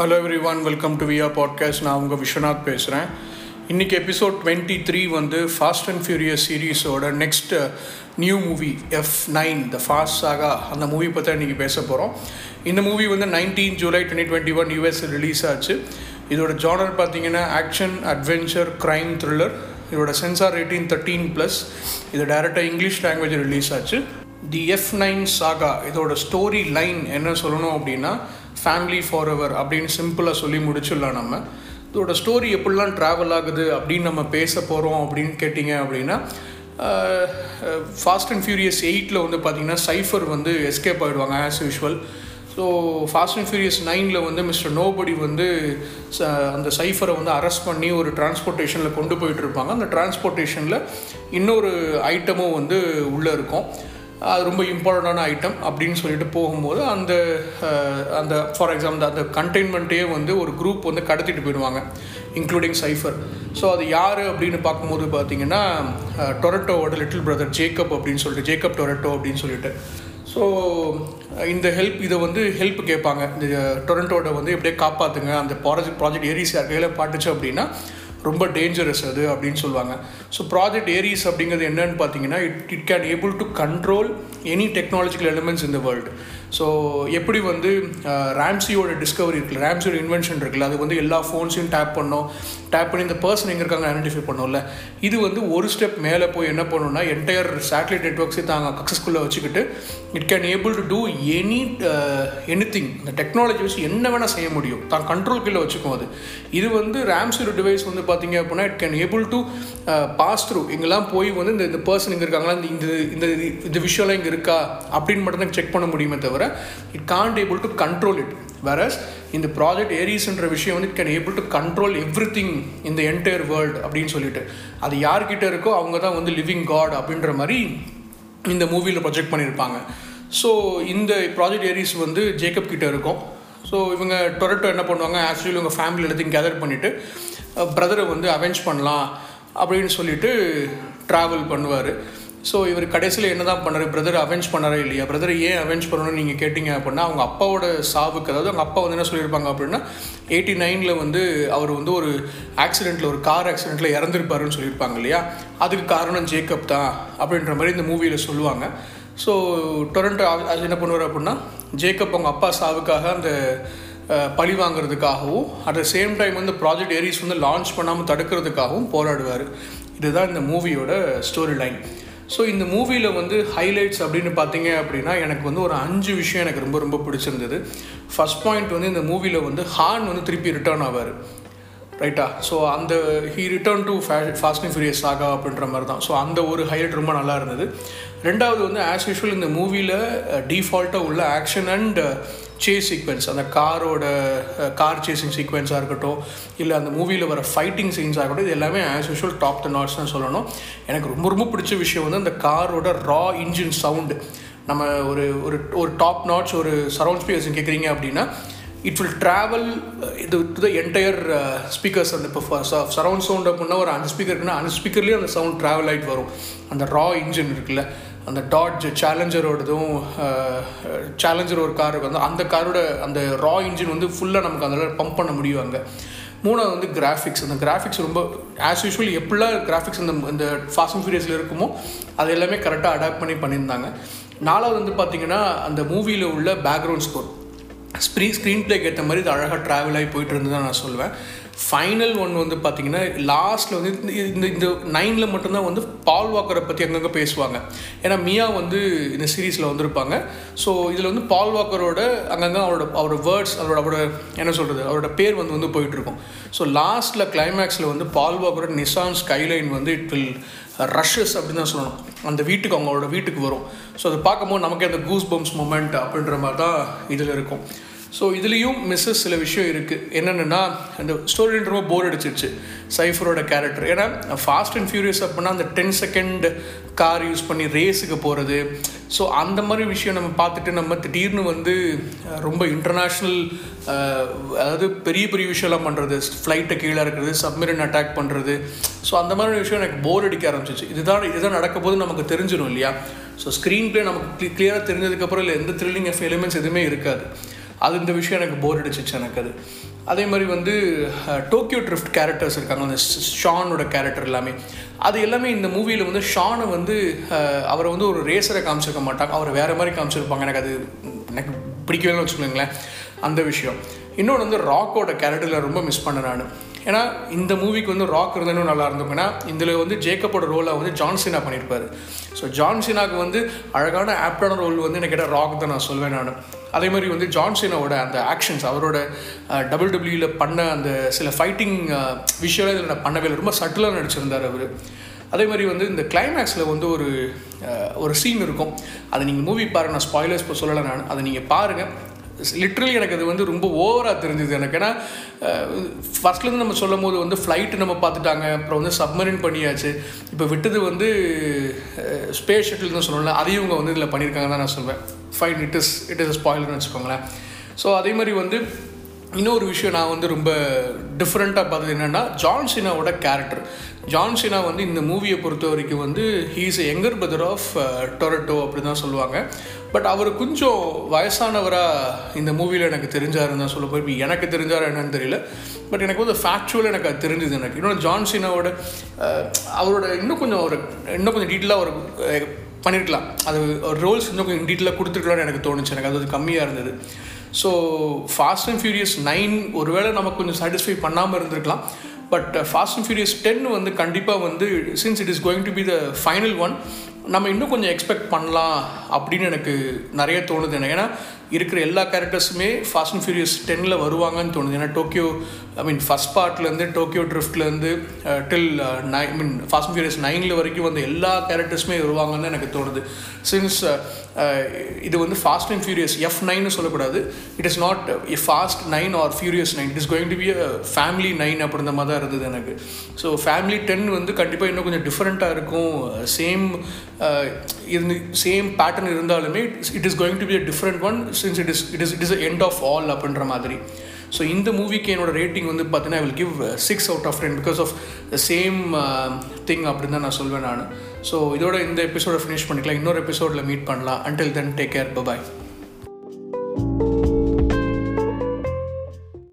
Hello everyone welcome to வியா podcast நான் உங்கள் விஸ்வநாத் பேசுகிறேன் இன்றைக்கி எபிசோட் டுவெண்ட்டி த்ரீ வந்து fast and furious சீரீஸோட next new movie F nine the fast saga அந்த மூவி பற்றி இன்றைக்கி பேச போகிறோம் இந்த மூவி வந்து nineteen July twenty twenty one US release ஆச்சு. இதோட ஜானர் பார்த்தீங்கன்னா ஆக்ஷன் அட்வென்ச்சர் க்ரைம் த்ரில்லர் இதோட சென்சார் ரேட்டிங் தேர்ட்டீன் ப்ளஸ் இது டேரெக்டாக இங்கிலீஷ் லாங்குவேஜ் ரிலீஸ் ஆச்சு. தி எஃப் நைன் சாகா இதோட ஸ்டோரி லைன் என்ன சொல்லணும் அப்படின்னா ஃபேமிலி ஃபார் எவர் அப்படின்னு சிம்பிளாக சொல்லி முடிச்சிடலாம் நம்ம. இதோட ஸ்டோரி எப்படிலாம் ட்ராவல் ஆகுது அப்படின்னு நம்ம பேச போகிறோம் அப்படின்னு கேட்டிங்க அப்படின்னா ஃபாஸ்ட் அண்ட் ஃபியூரியஸ் எயிட்டில் வந்து பார்த்திங்கன்னா சைஃபர் வந்து எஸ்கேப் ஆகிடுவாங்க as usual so fast and furious நைனில் வந்து மிஸ்டர் நோபடி வந்து ச அந்த சைஃபரை வந்து அரெஸ்ட் பண்ணி ஒரு டிரான்ஸ்போர்ட்டேஷனில் கொண்டு போயிட்டு இருப்பாங்க. அந்த டிரான்ஸ்போர்ட்டேஷனில் இன்னொரு ஐட்டமும் வந்து உள்ளே இருக்கும். அது ரொம்ப இம்பார்ட்டண்டான ஐட்டம் அப்படின்னு சொல்லிட்டு போகும்போது அந்த அந்த ஃபார் எக்ஸாம்பிள் அந்த கண்டெய்ன்மெண்ட்டே வந்து ஒரு குரூப் வந்து கடத்திட்டு போயிடுவாங்க இன்க்ளூடிங் சைஃபர் ஸோ அது யார் அப்படின்னு பார்க்கும்போது பார்த்தீங்கன்னா டொரட்டோவோட லிட்டில் பிரதர் ஜேக்கப் அப்படின்னு சொல்லிட்டு ஜேக்கப் டொரட்டோ அப்படின்னு சொல்லிட்டு. ஸோ இந்த ஹெல்ப் இதை வந்து ஹெல்ப் கேட்பாங்க. இந்த டொரண்டோட வந்து எப்படியே காப்பாற்றுங்க அந்த ப்ராஜெக்ட் ப்ராஜெக்ட் ஏரிஸ் கையில் பாட்டுச்சு அப்படின்னா ரொம்ப டேஞ்சரஸ் அது அப்படின்னு சொல்லுவாங்க. ஸோ ப்ராஜெக்ட் ஏரிஸ் அப்படிங்கிறது என்னன்னு பார்த்தீங்கன்னா it it can able to control any technological elements இந்த வேர்ல்டு ஸோ எப்படி வந்து ரேம்சியோட டிஸ்கவரி இருக்குல்ல ரேம்சியோட இன்வென்ஷன் இருக்குல்ல அது வந்து எல்லா ஃபோன்ஸையும் டேப் பண்ணோம். டேப் பண்ணி இந்த பர்சன் எங்கே இருக்காங்க ஐடென்டிஃபை பண்ணோம்ல. இது வந்து ஒரு ஸ்டெப் மேலே போய் என்ன பண்ணணும்னா என்டையர் சேட்டலைட் நெட்ஒர்க்ஸை தாங்க சக்ஸஸ்ஃபுல்லாக வச்சுக்கிட்டு it can able to do any anything இந்த டெக்னாலஜி வச்சு என்ன வேணால் செய்ய முடியும். தான் கண்ட்ரோல் கீழே வச்சுக்கும் அது. இது வந்து ரேம்சியோட டிவைஸ் வந்து பார்த்தீங்க அப்படின்னா it can able to pass through இங்கெல்லாம் போய் வந்து இந்த இந்த பர்சன் இங்கே இருக்காங்களா இந்த இந்த இந்த விஷயம்லாம் இங்கே இருக்கா அப்படின்னு மட்டும் தான் செக் பண்ண முடியுமே தவிர it can't able to control it whereas இந்த ப்ராஜெக்ட் ஏரிஸ்ன்ற விஷயம் வந்து it can able to control everything இந்த என்டையர் வேர்ல்டு அப்படின்னு சொல்லிட்டு. அது யார்கிட்ட இருக்கோ அவங்க தான் வந்து லிவிங் காட் அப்படின்ற மாதிரி இந்த மூவியில் ப்ரொஜெக்ட் பண்ணியிருப்பாங்க. ஸோ இந்த ப்ராஜெக்ட் ஏரிஸ் வந்து ஜேக்கப் கிட்டே இருக்கும். ஸோ இவங்க டொரட்டோ என்ன பண்ணுவாங்க ஆக்சுவலி இவங்க ஃபேமிலி எல்லாத்தையும் கேதர் பண்ணிவிட்டு பிரதரை வந்து அவெஞ்ச் பண்ணலாம் அப்படின்னு சொல்லிட்டு ட்ராவல் பண்ணுவார். ஸோ இவர் கடைசியில் என்ன தான் பண்ணுறாரு பிரதர் அவெஞ்ச் பண்ணாரா இல்லையா? பிரதர் ஏன் அவெஞ்ச் பண்ணணும்னு நீங்கள் கேட்டிங்க அப்படின்னா அவங்க அப்பாவோட சாவுக்கு அதாவது அவங்க அப்பா வந்து என்ன சொல்லியிருப்பாங்க அப்படின்னா எயிட்டி நைனில் வந்து அவர் வந்து ஒரு ஆக்சிடெண்ட்டில் ஒரு கார் ஆக்சிடெண்ட்டில் இறந்துருப்பாருன்னு சொல்லியிருப்பாங்க இல்லையா? அதுக்கு காரணம் ஜேக்கப் தான் அப்படின்ற மாதிரி இந்த மூவியில் சொல்லுவாங்க. ஸோ டொரண்டோ அது என்ன பண்ணுவார் அப்படின்னா ஜேக்கப் அவங்க அப்பா சாவுக்காக அந்த பழி வாங்குறதுக்காகவும் அட் த சேம் டைம் வந்து ப்ராஜெக்ட் ஏரிஸ் வந்து லான்ச் பண்ணாமல் தடுக்கிறதுக்காகவும் போராடுவார். இதுதான் இந்த மூவியோட ஸ்டோரி லைன் ஸோ இந்த மூவியில் வந்து ஹைலைட்ஸ் அப்படின்னு பார்த்தீங்க அப்படின்னா எனக்கு வந்து ஒரு அஞ்சு விஷயம் எனக்கு ரொம்ப ரொம்ப பிடிச்சிருந்தது. ஃபஸ்ட் பாயிண்ட் வந்து இந்த மூவியில் வந்து ஹார்ன் வந்து திருப்பி ரிட்டர்ன் ஆவார். ரைட்டா ஸோ அந்த ஹீ ரிட்டர்ன் டு ஃபே ஃபாஸ்ட் அண்ட் ஃபியூரியஸ் ஆகா அப்படின்ற மாதிரி தான். ஸோ அந்த ஒரு ஹைலைட் ரொம்ப நல்லா இருந்தது. ரெண்டாவது வந்து ஆஸ் யூஷுவல் இந்த மூவியில் டிஃபால்ட்டாக உள்ள ஆக்ஷன் அண்ட் சேஸ் சீக்வென்ஸ் அந்த காரோட கார் சேசிங் சீக்வென்ஸாக இருக்கட்டும் இல்லை அந்த மூவியில் வர ஃபைட்டிங் சீன்ஸாக இருக்கட்டும் இது எல்லாமே as usual top the notch தான் சொல்லணும். எனக்கு ரொம்ப ரொம்ப பிடிச்ச விஷயம் வந்து அந்த காரோட ரா இன்ஜின் சவுண்டு நம்ம ஒரு ஒரு ஒரு டாப் நாட்ஸ் ஒரு சரௌண்ட் ஸ்பீக்கர்ஸ் கேட்குறீங்க அப்படின்னா இட் வில் ட்ராவல் இது டு த என்டையர் ஸ்பீக்கர்ஸ் அந்த இப்போ சரௌண்ட் சவுண்ட் அப்படின்னா ஒரு அஞ்சு ஸ்பீக்கர் இருக்குன்னா அஞ்சு ஸ்பீக்கர்லேயும் அந்த சவுண்ட் ட்ராவல் ஆகிட்டு வரும். அந்த ரா இன்ஜின் இருக்குல்ல. அந்த டாட்ஜ் சேலஞ்சரோடதும் சேலஞ்சர் ஒரு கார் வந்து அந்த காரோட அந்த ரா இன்ஜின் வந்து ஃபுல்லாக நமக்கு அதில் பம்ப் பண்ண முடியும் அங்கே. மூணாவது வந்து கிராஃபிக்ஸ் அந்த கிராஃபிக்ஸ் ரொம்ப ஆஸ் யூஷுவல் எப்படிலாம் கிராஃபிக்ஸ் இந்த இந்த ஃபாஸ்ட் அண்ட் ஃபியூரியஸில் இருக்குமோ அது எல்லாமே கரெக்டாக அடாப்ட் பண்ணி பண்ணியிருந்தாங்க. நாலாவது வந்து பார்த்திங்கன்னா அந்த மூவியில் உள்ள பேக்ரவுண்ட் ஸ்கோர் ஸ்க்ரீன் ஸ்க்ரீன் பிளேக்கு ஏற்ற மாதிரி இது அழகாக ட்ராவல் ஆகி போயிட்டு இருந்து தான் நான் சொல்லுவேன் ஃபைனல் ஒன் வந்து பார்த்திங்கன்னா லாஸ்ட்டில் வந்து இந்த இந்த நைனில் மட்டும்தான் வந்து பால் வாக்கரை பற்றி அங்கங்கே பேசுவாங்க. ஏன்னா மியா வந்து இந்த சீரீஸில் வந்திருப்பாங்க. ஸோ இதில் வந்து பால் வாக்கரோட அங்கங்கே அவரோட அவரோட வேர்ட்ஸ் அவரோட அவரோட என்ன சொல்கிறது அவரோட பேர் வந்து வந்து போயிட்டுருக்கும் ஸோ லாஸ்ட்டில் கிளைமேக்ஸில் வந்து பால் வாக்கரோட நிசான் ஸ்கைலைன் வந்து இட் வில் ரஷ்ஷஸ் அப்படின்னு தான் சொல்லணும். அந்த வீட்டுக்கு அவங்களோட வீட்டுக்கு வரும். ஸோ அதை பார்க்கும்போது நமக்கு அந்த கூஸ் பம்ப்ஸ் மூமெண்ட் அப்படின்ற மாதிரி தான் இதில் இருக்கும். ஸோ இதுலேயும் மிஸ்ஸஸ் சில விஷயம் இருக்குது என்னென்னா அந்த ஸ்டோரி ரொம்ப போர் அடிச்சிருச்சு. சைஃபரோட கேரக்டர் ஏன்னா ஃபாஸ்ட் அண்ட் ஃபியூரியஸ் அப்படின்னா அந்த டென் செகண்ட் கார் யூஸ் பண்ணி ரேஸுக்கு போகிறது ஸோ அந்த மாதிரி விஷயம் நம்ம பார்த்துட்டு நம்ம திடீர்னு வந்து ரொம்ப இன்டர்நேஷ்னல் அதாவது பெரிய பெரிய விஷயம்லாம் பண்ணுறது ஃப்ளைட்டை கீழே இருக்கிறது சப்மரின் அட்டாக் பண்ணுறது ஸோ அந்த மாதிரி விஷயம் எனக்கு போர் அடிக்க ஆரம்பிச்சிச்சு. இதுதான் இதுதான் நடக்க போது நமக்கு தெரிஞ்சிடும் இல்லையா? ஸோ ஸ்க்ரீன் பிளே நமக்கு கிளியராக தெரிஞ்சதுக்கப்புறம் இல்லை எந்த த்ரில்லிங் எஃப் எலிமெண்ட்ஸ் எதுவுமே இருக்காது. அது இந்த விஷயம் எனக்கு போர் அடிச்சிச்சு எனக்கு அது. அதே மாதிரி வந்து டோக்கியோ ட்ரிஃப்ட் கேரக்டர்ஸ் இருக்காங்க அந்த ஷானோட கேரக்டர் எல்லாமே. அது எல்லாமே இந்த மூவியில் வந்து ஷானை வந்து அவரை வந்து ஒரு ரேசரை காமிச்சிருக்க மாட்டாங்க. அவரை வேறு மாதிரி காமிச்சிருப்பாங்க. எனக்கு அது எனக்கு பிடிக்கவேன்னு வச்சுக்கோங்களேன் அந்த விஷயம். இன்னொன்று வந்து ராக்கோட கேரக்டரில் ரொம்ப மிஸ் பண்ணேன் நான். ஏன்னா இந்த மூவிக்கு வந்து ராக் இருந்தாலும் நல்லா இருந்திருக்கும் ஏன்னா இதில் வந்து ஜேக்கப்போட ரோலை வந்து ஜான்சினா பண்ணியிருப்பார். ஸோ ஜான்சினாக்கு வந்து அழகான ஆப்டான ரோல் வந்து எனக்கு கேட்டால் ராக் தான் நான் சொல்வேன் நான். அதே மாதிரி வந்து ஜான்சினாவோட அந்த ஆக்ஷன்ஸ் அவரோட டபுள் டபிள்யூவில் பண்ண அந்த சில ஃபைட்டிங் விஷயம் இதில் நான் பண்ணவே இல்லை. ரொம்ப சட்டிலாக நடிச்சிருந்தார் அவர். அதே மாதிரி வந்து இந்த கிளைமேக்ஸில் வந்து ஒரு ஒரு சீன் இருக்கும். அதை நீங்கள் மூவி பாருங்கள் நான் ஸ்பாய்லர்ஸ் இப்போ சொல்லலை நான். அதை நீங்கள் பாருங்கள் லிட்ரலி எனக்கு அது வந்து ரொம்ப ஓவராக தெரிஞ்சுது எனக்கு. ஏன்னா ஃபஸ்ட்லேருந்து நம்ம சொல்லும் போது வந்து ஃப்ளைட்டு நம்ம பார்த்துட்டாங்க அப்புறம் வந்து சப்மரின் பண்ணியாச்சு. இப்போ விட்டது வந்து ஸ்பேஸ் ஷட்டில் தான் சொல்லல அதையும் இவங்க வந்து இதில் பண்ணியிருக்காங்க தான் நான் சொல்வேன். Fine it is it is ஸ்பாயில்னு வச்சுக்கோங்களேன். ஸோ அதே மாதிரி வந்து இன்னொரு விஷயம் நான் வந்து ரொம்ப டிஃப்ரெண்ட்டாக பார்த்தது என்னென்னா ஜான்சினாவோட கேரக்டர் ஜான்சினா வந்து இந்த மூவியை பொறுத்த வரைக்கும் வந்து he's a younger brother of Toretto அப்படி தான் சொல்லுவாங்க. பட் அவர் கொஞ்சம் வயசானவராக இந்த மூவியில் எனக்கு தெரிஞ்சாருன்னு தான் சொல்ல போய் எனக்கு தெரிஞ்சார் என்னன்னு தெரியல. பட் எனக்கு வந்து ஃபேக்சுவல் எனக்கு அது தெரிஞ்சுது எனக்கு. இன்னொன்று ஜான்சினாவோட uh, அவரோட இன்னும் கொஞ்சம் ஒரு இன்னும் கொஞ்சம் டீட்டெயிலாக ஒரு பண்ணியிருக்கலாம் அது ரோல்ஸ் இன்னும் கொஞ்சம் டீட்டெயிலாக கொடுத்துருக்கலாம்னு எனக்கு தோணுச்சு. எனக்கு அது கம்மியாக இருந்தது. So fast and furious nine ஒருவேளை நமக்கு கொஞ்சம் சாட்டிஸ்ஃபை பண்ணாமல் இருந்திருக்கலாம். But fast and furious ten வந்து கண்டிப்பாக வந்து since it is going to be the final one நம்ம இன்னும் கொஞ்சம் எக்ஸ்பெக்ட் பண்ணலாம் அப்படின்னு எனக்கு நிறைய தோணுது. ஏன்னா இருக்கிற எல்லா கேரக்டர்ஸுமே ஃபாஸ்ட் அண்ட் ஃபியூரியஸ் டென்னில் வருவாங்கன்னு தோணுது. ஏன்னா டோக்கியோ ஐ மீன் ஃபஸ்ட் பார்ட்லேருந்து டோக்கியோ ட்ரிஃப்ட்லேருந்து till nine I mean fast furious நைனில் வரைக்கும் வந்து எல்லா கேரக்டர்ஸுமே வருவாங்கன்னு எனக்கு தோணுது. சின்ஸ் இது வந்து ஃபாஸ்ட் அண்ட் ஃபியூரியஸ் எஃப் நைன்னு சொல்லக்கூடாது. It is not a fast nine or furious nine it is going to be a family nine அப்படின்ற மாதிரி தான் இருந்தது எனக்கு. ஸோ ஃபேமிலி டென் வந்து கண்டிப்பாக இன்னும் கொஞ்சம் டிஃப்ரெண்ட்டாக இருக்கும். சேம் இருந்து சேம் பேட்டர்ன் இருந்தாலுமே it is going to be a different one since it is it is it is end of all அப்படின்ற மாதிரி. ஸோ இந்த மூவிக்கு என்னோடய ரேட்டிங் வந்து பார்த்தீங்கன்னா I will give six out of ten because of the same thing அப்படின்னு தான் நான் சொல்வேன் நான். ஸோ இதோட இந்த எபிசோட ஃபினிஷ் பண்ணிக்கலாம். இன்னொரு எபிசோடில் மீட் பண்ணலாம். Until then take care bye